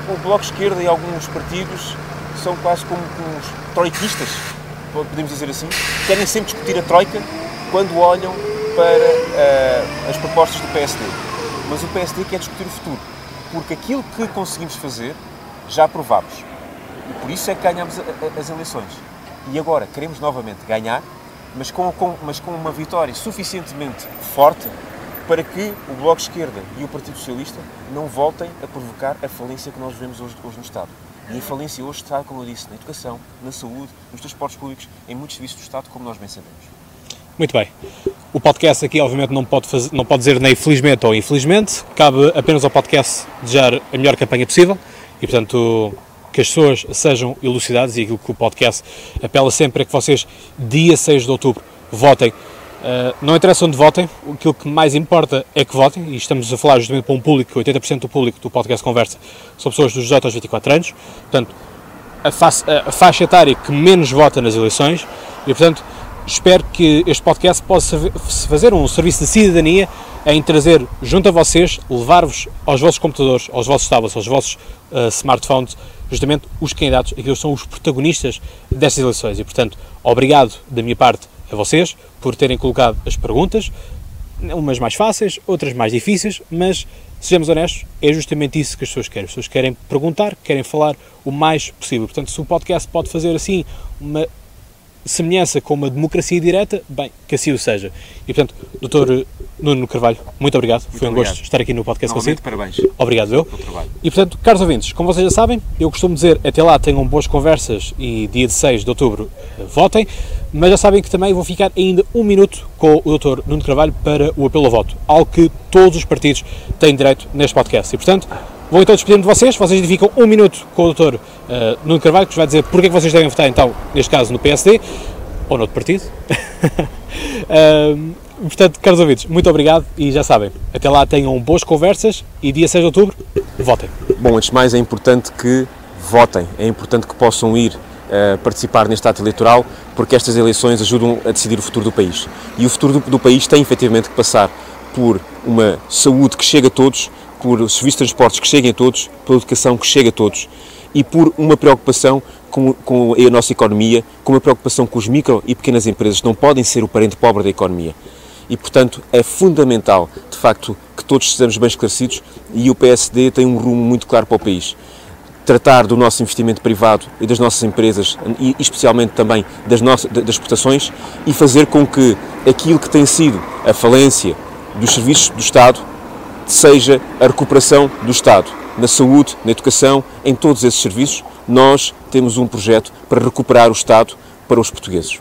O, o Bloco Esquerda e alguns partidos são quase como uns troiquistas, podemos dizer assim, querem sempre discutir a Troika quando olham para uh, as propostas do PSD. Mas o PSD quer discutir o futuro, porque aquilo que conseguimos fazer já provámos. E por isso é que ganhamos as eleições. E agora queremos novamente ganhar, mas com, com, mas com uma vitória suficientemente forte para que o Bloco de Esquerda e o Partido Socialista não voltem a provocar a falência que nós vemos hoje, hoje no Estado. E a falência hoje está, como eu disse, na educação, na saúde, nos transportes públicos, em muitos serviços do Estado, como nós bem sabemos. Muito bem. O podcast aqui, obviamente, não pode, fazer, não pode dizer nem felizmente ou infelizmente. Cabe apenas ao podcast desejar a melhor campanha possível. E, portanto, que as pessoas sejam elucidadas e aquilo que o podcast apela sempre é que vocês, dia 6 de outubro, votem. Uh, não interessa onde votem, aquilo que mais importa é que votem, e estamos a falar justamente para um público, 80% do público do podcast Conversa são pessoas dos 18 aos 24 anos, portanto, a, a faixa etária que menos vota nas eleições, e portanto, espero que este podcast possa fazer um serviço de cidadania em trazer junto a vocês, levar-vos aos vossos computadores, aos vossos tablets, aos vossos uh, smartphones, justamente os candidatos, aqueles são os protagonistas destas eleições. E, portanto, obrigado da minha parte a vocês por terem colocado as perguntas, umas mais fáceis, outras mais difíceis, mas sejamos honestos, é justamente isso que as pessoas querem. As pessoas querem perguntar, querem falar o mais possível. Portanto, se o podcast pode fazer assim uma semelhança com uma democracia direta, bem, que assim o seja. E portanto, doutor Nuno Carvalho, muito obrigado. Muito Foi um obrigado. gosto estar aqui no podcast Novamente, consigo. parabéns Obrigado, eu. E portanto, caros ouvintes, como vocês já sabem, eu costumo dizer até lá tenham boas conversas e dia de 6 de outubro eh, votem, mas já sabem que também vou ficar ainda um minuto com o Dr. Nuno Carvalho para o apelo ao voto, algo que todos os partidos têm direito neste podcast. E portanto, vou então despedir-me de vocês, vocês ficam um minuto com o Dr. eh, Nuno Carvalho, que vos vai dizer porque é que vocês devem votar então, neste caso, no PSD ou noutro partido. Ahm, *laughs* portanto, caros ouvintes, muito obrigado e já sabem, até lá tenham boas conversas e dia 6 de outubro, votem. Bom, antes de mais é importante que votem, é importante que possam ir eh, participar neste ato eleitoral, porque estas eleições ajudam a decidir o futuro do país. E o futuro do, do país tem efetivamente que passar por uma saúde que chegue a todos, por serviços de transportes que cheguem a todos, pela educação que chegue a todos e por uma preocupação com, com a nossa economia, com uma preocupação com os micro e pequenas empresas não podem ser o parente pobre da economia. E, portanto, é fundamental, de facto, que todos estejamos bem esclarecidos e o PSD tem um rumo muito claro para o país. Tratar do nosso investimento privado e das nossas empresas, e especialmente também das, nossas, das exportações, e fazer com que aquilo que tem sido a falência dos serviços do Estado seja a recuperação do Estado. Na saúde, na educação, em todos esses serviços, nós temos um projeto para recuperar o Estado para os portugueses.